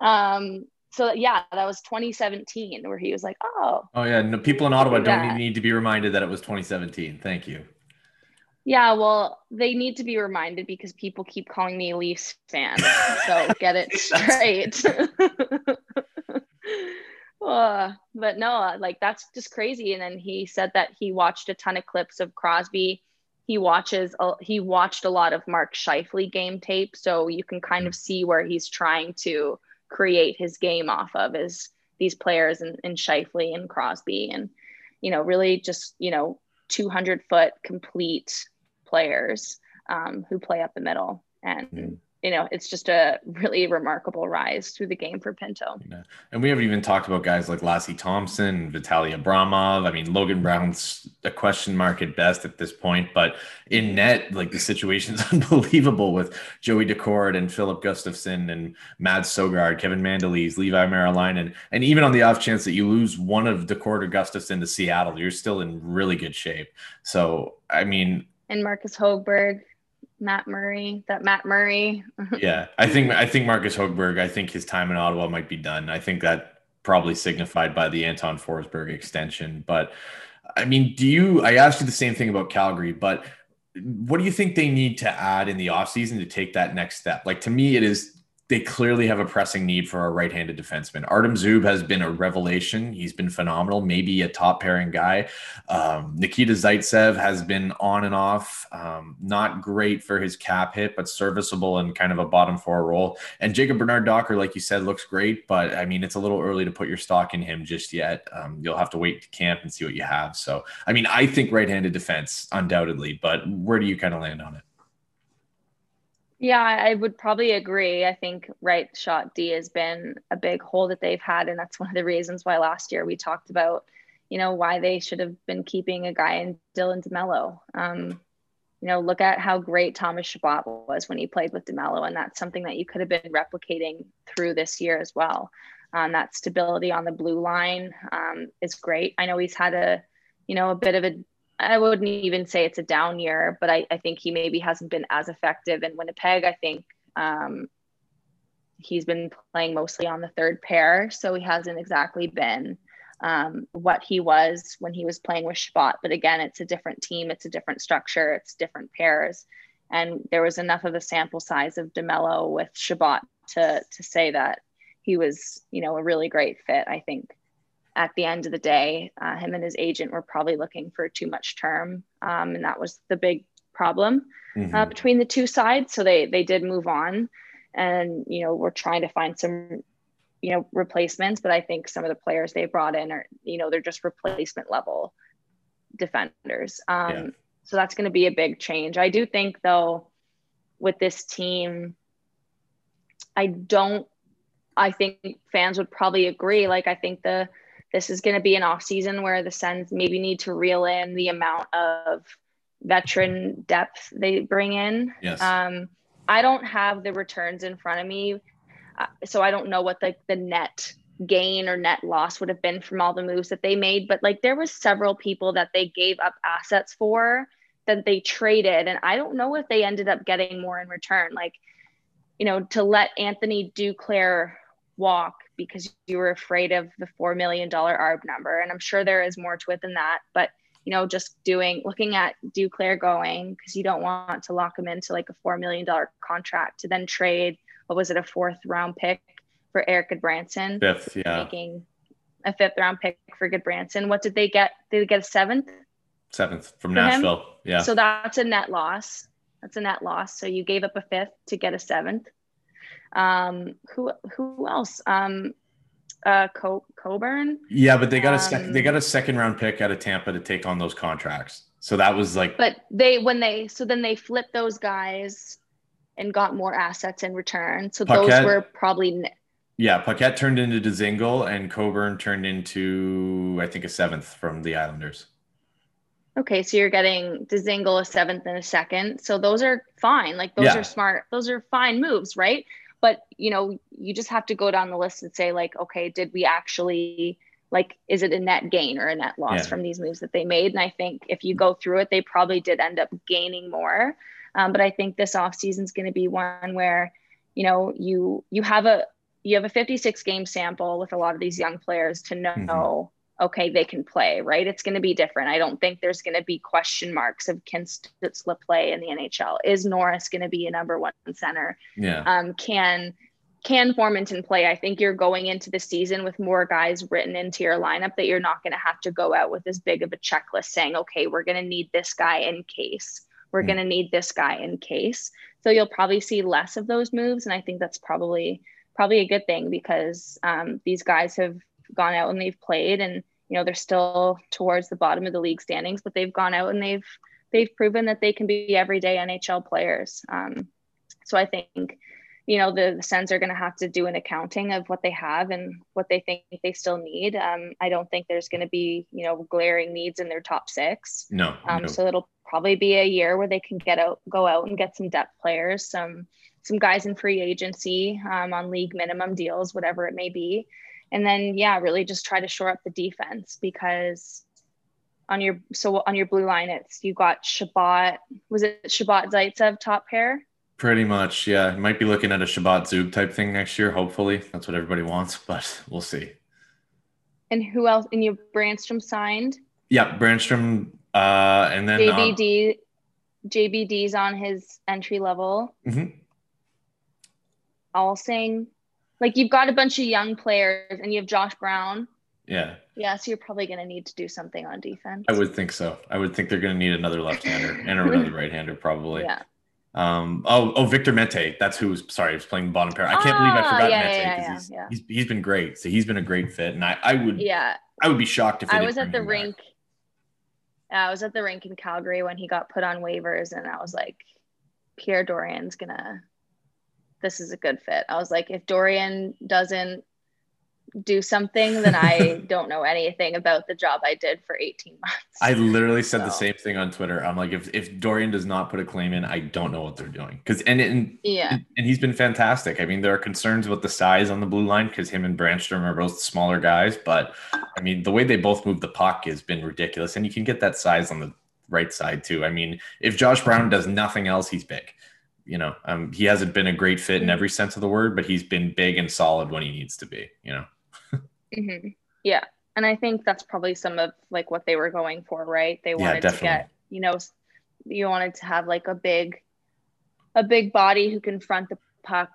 Um, so yeah, that was 2017 where he was like, "Oh,
Oh yeah, no, people in Ottawa
do
don't need to be reminded that it was 2017. Thank you.
Yeah, well, they need to be reminded because people keep calling me a Leafs fan. So get it straight. uh, but no, like that's just crazy. And then he said that he watched a ton of clips of Crosby. He watches, he watched a lot of Mark Scheifele game tape. So you can kind of see where he's trying to create his game off of is these players and, in Scheifele and Crosby. And, you know, really just, you know, 200 foot complete players um, who play up the middle. And, mm. You know, it's just a really remarkable rise through the game for Pinto.
Yeah. And we haven't even talked about guys like Lassi Thomson, Vitaly Abramov. I mean, Logan Brown's a question mark at best at this point, but in net, like the situation is unbelievable with Joey Daccord and Filip Gustavsson and Matt Søgaard, Kevin Mandolese, Leevi Meriläinen. And and even on the off chance that you lose one of Daccord or Gustavsson to Seattle, you're still in really good shape. So, I mean,
and Marcus Hogberg, Matt Murray, that Matt Murray.
yeah, I think I think Marcus Hogberg. I think his time in Ottawa might be done. I think that probably signified by the Anton Forsberg extension. But I mean, do you? I asked you the same thing about Calgary, but what do you think they need to add in the offseason to take that next step? Like to me, it is they clearly have a pressing need for a right-handed defenseman. Artem Zub has been a revelation. He's been phenomenal, maybe a top pairing guy. Um, Nikita Zaitsev has been on and off, um, not great for his cap hit, but serviceable and kind of a bottom four role. And Jacob Bernard Docker, like you said, looks great, but I mean, it's a little early to put your stock in him just yet. Um, you'll have to wait to camp and see what you have. So, I mean, I think right-handed defense undoubtedly, but where do you kind of land on it?
Yeah, I would probably agree. I think right shot D has been a big hole that they've had. And that's one of the reasons why last year we talked about, you know, why they should have been keeping a guy in Dylan DeMelo. Um, you know, look at how great Thomas Chabot was when he played with DeMelo. And that's something that you could have been replicating through this year as well. Um, that stability on the blue line um, is great. I know he's had a, you know, a bit of a I wouldn't even say it's a down year, but I, I think he maybe hasn't been as effective in Winnipeg. I think um, he's been playing mostly on the third pair, so he hasn't exactly been um, what he was when he was playing with Chabot. But again, it's a different team, it's a different structure, it's different pairs, and there was enough of a sample size of Demelo with Chabot to to say that he was, you know, a really great fit. I think at the end of the day, uh, him and his agent were probably looking for too much term, um, and that was the big problem uh, mm-hmm. uh, between the two sides. So they they did move on, and you know we're trying to find some you know replacements. But I think some of the players they brought in are you know they're just replacement level defenders. Um, yeah. So that's going to be a big change. I do think though, with this team, I don't. I think fans would probably agree. Like I think the this is going to be an off season where the Sens maybe need to reel in the amount of veteran depth they bring in.
Yes.
Um, I don't have the returns in front of me, uh, so I don't know what the, the net gain or net loss would have been from all the moves that they made. But like there was several people that they gave up assets for that they traded, and I don't know if they ended up getting more in return. Like, you know, to let Anthony Duclair walk because you were afraid of the $4 million ARB number. And I'm sure there is more to it than that. But, you know, just doing, looking at Duclair going, because you don't want to lock him into like a $4 million contract to then trade, what was it, a fourth round pick for Erik Gudbranson?
Fifth, yeah.
Making a fifth round pick for Gudbranson. What did they get? Did they get a seventh?
Seventh from Nashville. Him? Yeah.
So that's a net loss. That's a net loss. So you gave up a fifth to get a seventh. Um, who who else? Um, uh, Co- Coburn.
Yeah, but they got a sec- they got a second round pick out of Tampa to take on those contracts. So that was like.
But they when they so then they flipped those guys and got more assets in return. So Paquette, those were probably.
Yeah, Paquette turned into Dzingel and Coburn turned into I think a seventh from the Islanders.
Okay, so you're getting Dzingel a seventh and a second. So those are fine. Like those yeah. are smart. Those are fine moves, right? But you know, you just have to go down the list and say, like, okay, did we actually like is it a net gain or a net loss yeah. from these moves that they made? And I think if you go through it, they probably did end up gaining more. Um, but I think this offseason is going to be one where, you know, you you have a you have a 56 game sample with a lot of these young players to know mm-hmm okay, they can play, right? It's going to be different. I don't think there's going to be question marks of can Stützle play in the NHL? Is Norris going to be a number one center?
Yeah.
Um, can can Formenton play? I think you're going into the season with more guys written into your lineup that you're not going to have to go out with as big of a checklist saying, okay, we're going to need this guy in case. We're mm. going to need this guy in case. So you'll probably see less of those moves, and I think that's probably probably a good thing because um, these guys have gone out and they've played, and you know they're still towards the bottom of the league standings, but they've gone out and they've they've proven that they can be everyday NHL players. Um, so I think you know the, the Sens are going to have to do an accounting of what they have and what they think they still need. Um, I don't think there's going to be you know glaring needs in their top six.
No,
um,
no.
So it'll probably be a year where they can get out, go out and get some depth players, some some guys in free agency um, on league minimum deals, whatever it may be, and then yeah, really just try to shore up the defense because on your so on your blue line it's you got Chabot was it Chabot Zaitsev top pair
Pretty much, yeah. Might be looking at a Chabot Zub type thing next year. Hopefully, that's what everybody wants, but we'll see.
And who else? And you Brannstrom signed.
Yeah, Brannstrom, uh, and then
JBD. Um, JBD's on his entry level.
Mm-hmm.
Alsing, like you've got a bunch of young players, and you have Josh Brown.
Yeah.
Yeah, so you're probably going to need to do something on defense.
I would think so. I would think they're going to need another left-hander and another right-hander, probably.
Yeah.
Um, oh, oh, Victor Mete. That's who's sorry, I was playing bottom pair. I can't ah, believe I forgot
yeah,
Mete
yeah,
he's,
yeah,
he's, he's been great. So he's been a great fit, and I, I would
yeah
I would be shocked if
I was at the rink. I was at the rink in Calgary when he got put on waivers, and I was like, Pierre Dorion's gonna. This is a good fit. I was like, if Dorion doesn't do something, then I don't know anything about the job I did for 18 months.
I literally said so. the same thing on Twitter. I'm like, if, if Dorion does not put a claim in, I don't know what they're doing. Cause and, and
yeah,
and he's been fantastic. I mean, there are concerns about the size on the blue line because him and Brannstrom are both smaller guys, but I mean, the way they both move the puck has been ridiculous. And you can get that size on the right side too. I mean, if Josh Brown does nothing else, he's big. You know, um, he hasn't been a great fit in mm-hmm. every sense of the word, but he's been big and solid when he needs to be, you know.
Mm-hmm. Yeah. And I think that's probably some of like what they were going for, right? They wanted yeah, to get, you know, you wanted to have like a big, a big body who can front the puck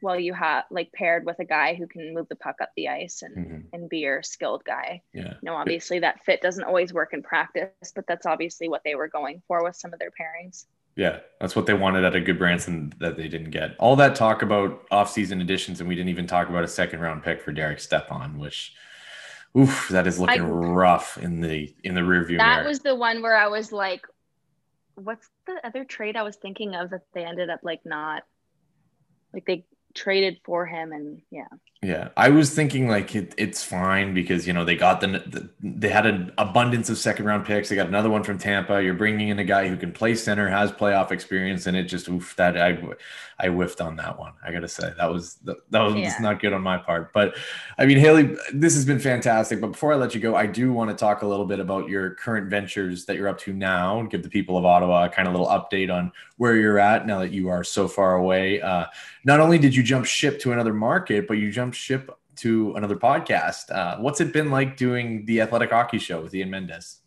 while you have like paired with a guy who can move the puck up the ice and mm-hmm. and be your skilled guy.
Yeah.
You know, obviously that fit doesn't always work in practice, but that's obviously what they were going for with some of their pairings.
Yeah, that's what they wanted at a Gudbranson that they didn't get. All that talk about offseason additions, and we didn't even talk about a second round pick for Derek Stepan, which oof, that is looking I, rough in the in the rearview
that
mirror.
That was the one where I was like, what's the other trade I was thinking of that they ended up like not like they traded for him and yeah
yeah i was thinking like it, it's fine because you know they got the, the, they had an abundance of second round picks. They got another one from tampa. You're bringing in a guy who can play center has playoff experience and it just oof that i i whiffed on that one i gotta say. That was that was yeah. not good on my part. But i mean Hailey this has been fantastic. But before i let you go i do want to talk a little bit about your current ventures that you're up to now give the people of ottawa a kind of little update on where you're at now that you are so far away. Uh, not only did you jump ship to another market but you jumped ship to another podcast uh, what's it been like doing the athletic hockey show with ian mendes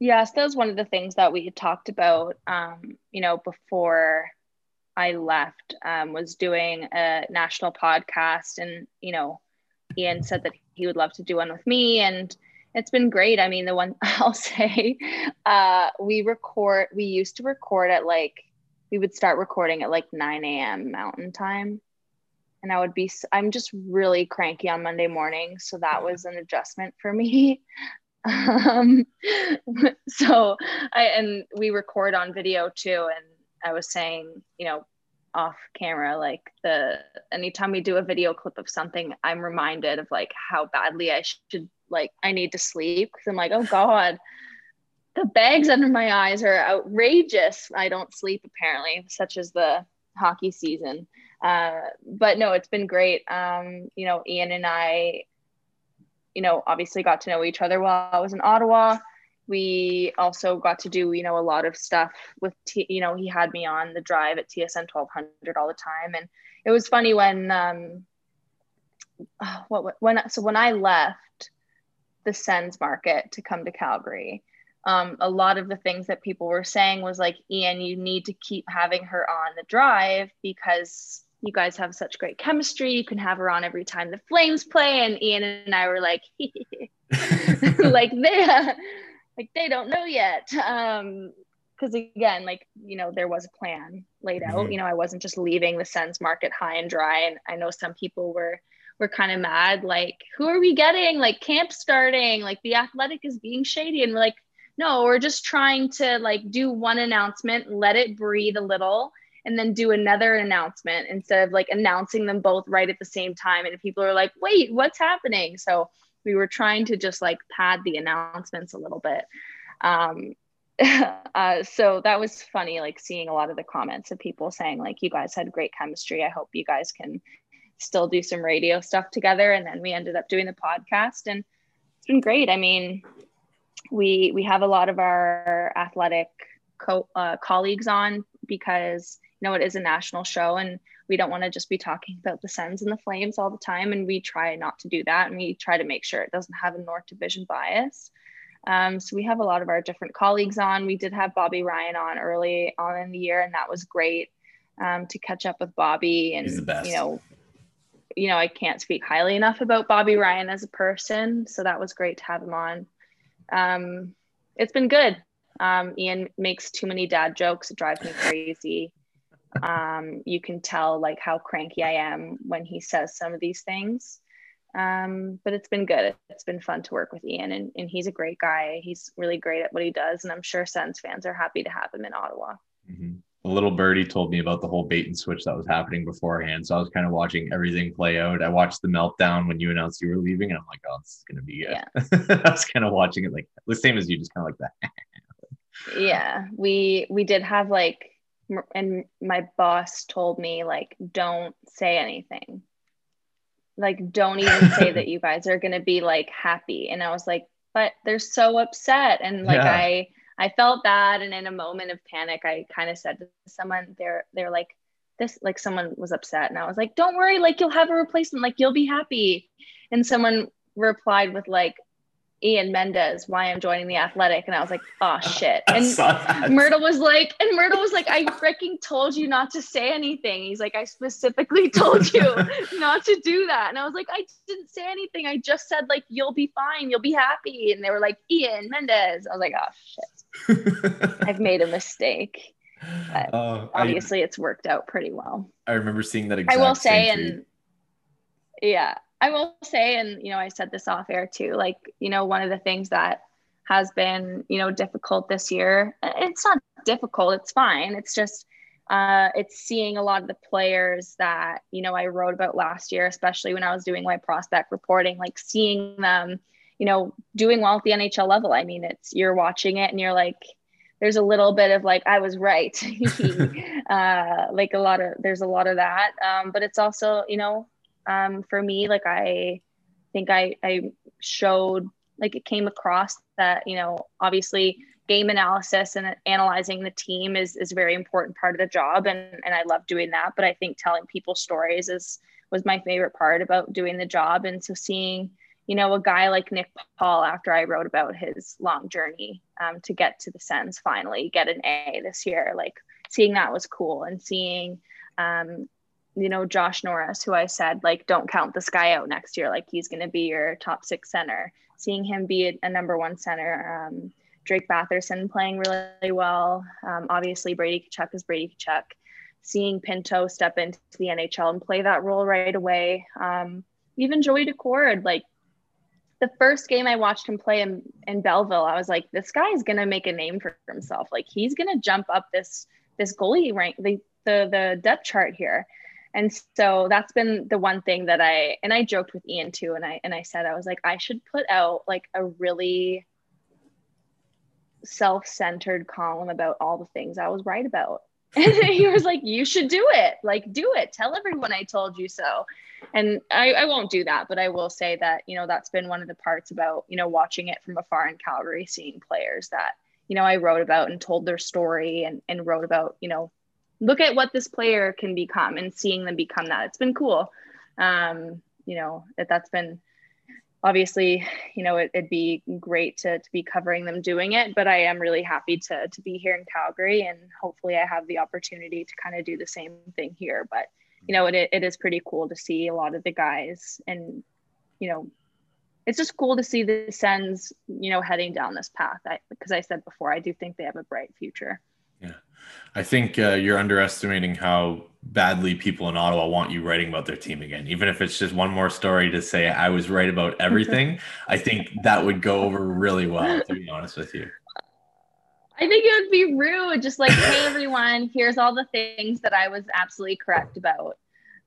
yes that was one of the things that we had talked about um, you know before I left um, was doing a national podcast, and you know, Ian said that he would love to do one with me, and it's been great. I mean, the one I'll say, uh, we record. We used to record at like we would start recording at like 9 a.m. Mountain Time, and I would be. I'm just really cranky on Monday morning, so that was an adjustment for me. um, so I and we record on video too, and I was saying, you know, off camera, like the anytime we do a video clip of something, I'm reminded of like how badly I should like I need to sleep because I'm like, oh God, the bags under my eyes are outrageous. I don't sleep apparently, such as the hockey season. Uh, but no, it's been great. Um, you know, Ian and I, you know, obviously got to know each other while I was in Ottawa we also got to do you know a lot of stuff with T, you know he had me on the drive at tsn 1200 all the time and it was funny when um what when so when i left the Sens market to come to Calgary. Um, a lot of the things that people were saying was like, Ian, you need to keep having her on the drive because you guys have such great chemistry. You can have her on every time the Flames play. And Ian and I were like, like they, like they don't know yet. Um, because again, like you know, there was a plan laid out. Mm-hmm. You know, I wasn't just leaving the Sens market high and dry. And I know some people were were kind of mad, like, who are we getting? Like camp starting, like the athletic is being shady. And we're like, no, we're just trying to like do one announcement, let it breathe a little, and then do another announcement instead of like announcing them both right at the same time. And people are like, wait, what's happening? So we were trying to just like pad the announcements a little bit. Um, uh, so that was funny, like seeing a lot of the comments of people saying, like, you guys had great chemistry. I hope you guys can still do some radio stuff together. And then we ended up doing the podcast, and it's been great. I mean, we we have a lot of our athletic co- uh, colleagues on because know it is a national show, and we don't want to just be talking about the Sens and the Flames all the time. And we try not to do that, and we try to make sure it doesn't have a North Division bias. Um, so we have a lot of our different colleagues on. We did have Bobby Ryan on early on in the year, and that was great um, to catch up with Bobby. And you know, you know, I can't speak highly enough about Bobby Ryan as a person. So that was great to have him on. Um, it's been good. Um, Ian makes too many dad jokes. It drives me crazy. Um, you can tell like how cranky I am when he says some of these things. Um, but it's been good. It's been fun to work with Ian, and, and he's a great guy. He's really great at what he does, and I'm sure Sens fans are happy to have him in Ottawa.
Mm-hmm. A little birdie told me about the whole bait and switch that was happening beforehand, so I was kind of watching everything play out. I watched the meltdown when you announced you were leaving, and I'm like, "Oh, this is gonna be good." Yeah. I was kind of watching it like the same as you, just kind of like that.
yeah, we we did have like, and my boss told me like, "Don't say anything." like don't even say that you guys are going to be like happy. And i was like but they're so upset. And like yeah. i i felt bad. And in a moment of panic i kind of said to someone they're they're like this like someone was upset. And i was like don't worry. Like you'll have a replacement. Like you'll be happy. And someone replied with like Ian Mendes why I'm joining the athletic. And I was like, oh shit. And Myrtle was like, and Myrtle was like, I freaking told you not to say anything. He's like, I specifically told you not to do that. And I was like, I didn't say anything. I just said like you'll be fine, you'll be happy. And they were like, Ian Mendes. I was like, oh shit. I've made a mistake. But uh, obviously I, it's worked out pretty well.
I remember seeing that exact
I will say, and yeah, I will say, and you know, I said this off air too, like, you know, one of the things that has been, you know, difficult this year, it's not difficult, it's fine. It's just, uh, it's seeing a lot of the players that, you know, I wrote about last year, especially when I was doing my prospect reporting, like seeing them, you know, doing well at the NHL level. I mean, it's, you're watching it and you're like, there's a little bit of like I was right, uh, like a lot of there's a lot of that, um, but it's also you know um, for me. Like I think I, I showed like it came across that, you know, obviously game analysis and analyzing the team is, is a very important part of the job. And, and I love doing that. But I think telling people stories is, was my favorite part about doing the job. And so seeing, you know, a guy like Nick Paul, after I wrote about his long journey um, to get to the Sens finally get an A this year, like seeing that was cool and seeing, um, you know, Josh Norris, who I said, like, don't count this guy out next year. Like, he's going to be your top six center. Seeing him be a, a number one center. Um, Drake Batherson playing really well. Um, obviously, Brady Tkachuk is Brady Tkachuk. Seeing Pinto step into the NHL and play that role right away. Um, even Joey Decord, like, the first game I watched him play in, in Belleville, I was like, this guy is going to make a name for himself. Like, he's going to jump up this this goalie rank, the, the, the depth chart here and so that's been the one thing that i and i joked with ian too and i and i said i was like i should put out like a really self-centered column about all the things i was right about. And he was like you should do it. Like do it. Tell everyone i told you so. And I, I won't do that but i will say that you know that's been one of the parts about you know watching it from afar in calgary seeing players that you know i wrote about and told their story and, and wrote about you know look at what this player can become and seeing them become that. It's been cool. Um, you know, that that's been obviously, you know, it, would be great to, to be covering them doing it, but I am really happy to, to be here in Calgary and hopefully I have the opportunity to kind of do the same thing here. But, you know, it, it is pretty cool to see a lot of the guys and, you know, it's just cool to see the Sens, you know, heading down this path. I, because I said before, I do think they have a bright future.
Yeah. I think uh, you're underestimating how badly people in Ottawa want you writing about their team again. Even if it's just one more story to say I was right about everything, I think that would go over really well, to be honest with you.
I think it would be rude, just like, hey everyone, here's all the things that I was absolutely correct about.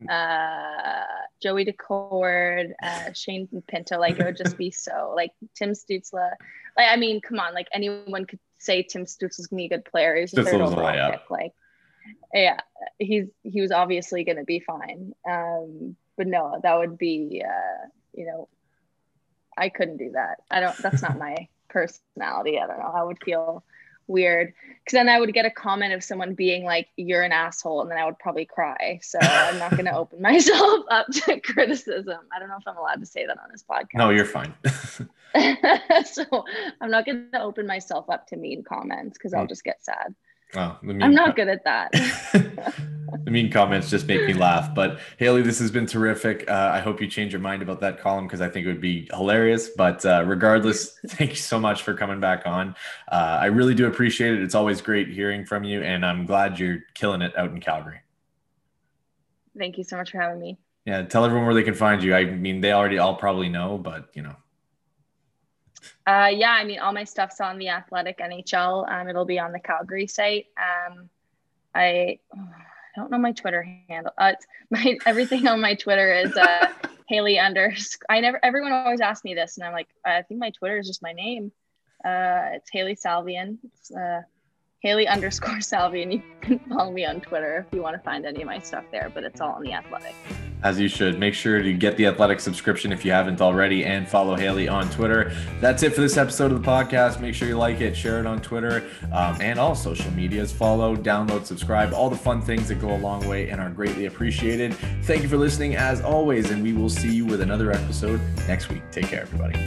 Uh, Joey Daccord, uh, Shane Pinto, like it would just be so like Tim Stützle. Like, I mean, come on, like anyone could say Tim Stützle is gonna be a good player. He's a third overall pick. Like, yeah, he's he was obviously gonna be fine. Um, but no, that would be uh, you know, I couldn't do that. I don't. That's not my personality. I don't know. I would feel weird because then I would get a comment of someone being like, "You're an asshole," and then I would probably cry. So I'm not going to open myself up to criticism. I don't know if I'm allowed to say that on this podcast.
No, you're fine.
so I'm not going to open myself up to mean comments because I'll just get sad.
Oh,
I'm not good at that.
the mean comments just make me laugh. But Hailey, this has been terrific. Uh, I hope you change your mind about that column because I think it would be hilarious. But uh, regardless, thank you so much for coming back on. Uh, I really do appreciate it. It's always great hearing from you, and I'm glad you're killing it out in Calgary.
Thank you so much for having me.
Yeah, tell everyone where they can find you. I mean, they already all probably know, but you know.
Uh, yeah, I mean, all my stuff's on the Athletic NHL. Um, it'll be on the Calgary site. Um, I, I don't know my Twitter handle. Uh, my everything on my Twitter is uh, Hailey under. I never. Everyone always asks me this, and I'm like, I think my Twitter is just my name. Uh, it's Hailey Salvian. It's uh, Hailey underscore Salvian. You can follow me on Twitter if you want to find any of my stuff there, but it's all on the Athletic
as you should. Make sure to get the athletic subscription if you haven't already and follow Hailey on Twitter. That's it for this episode of the podcast. Make sure you like it, share it on Twitter, um, and all social medias. Follow, download, subscribe, all the fun things that go a long way and are greatly appreciated. Thank you for listening as always, and we will see you with another episode next week. Take care, everybody.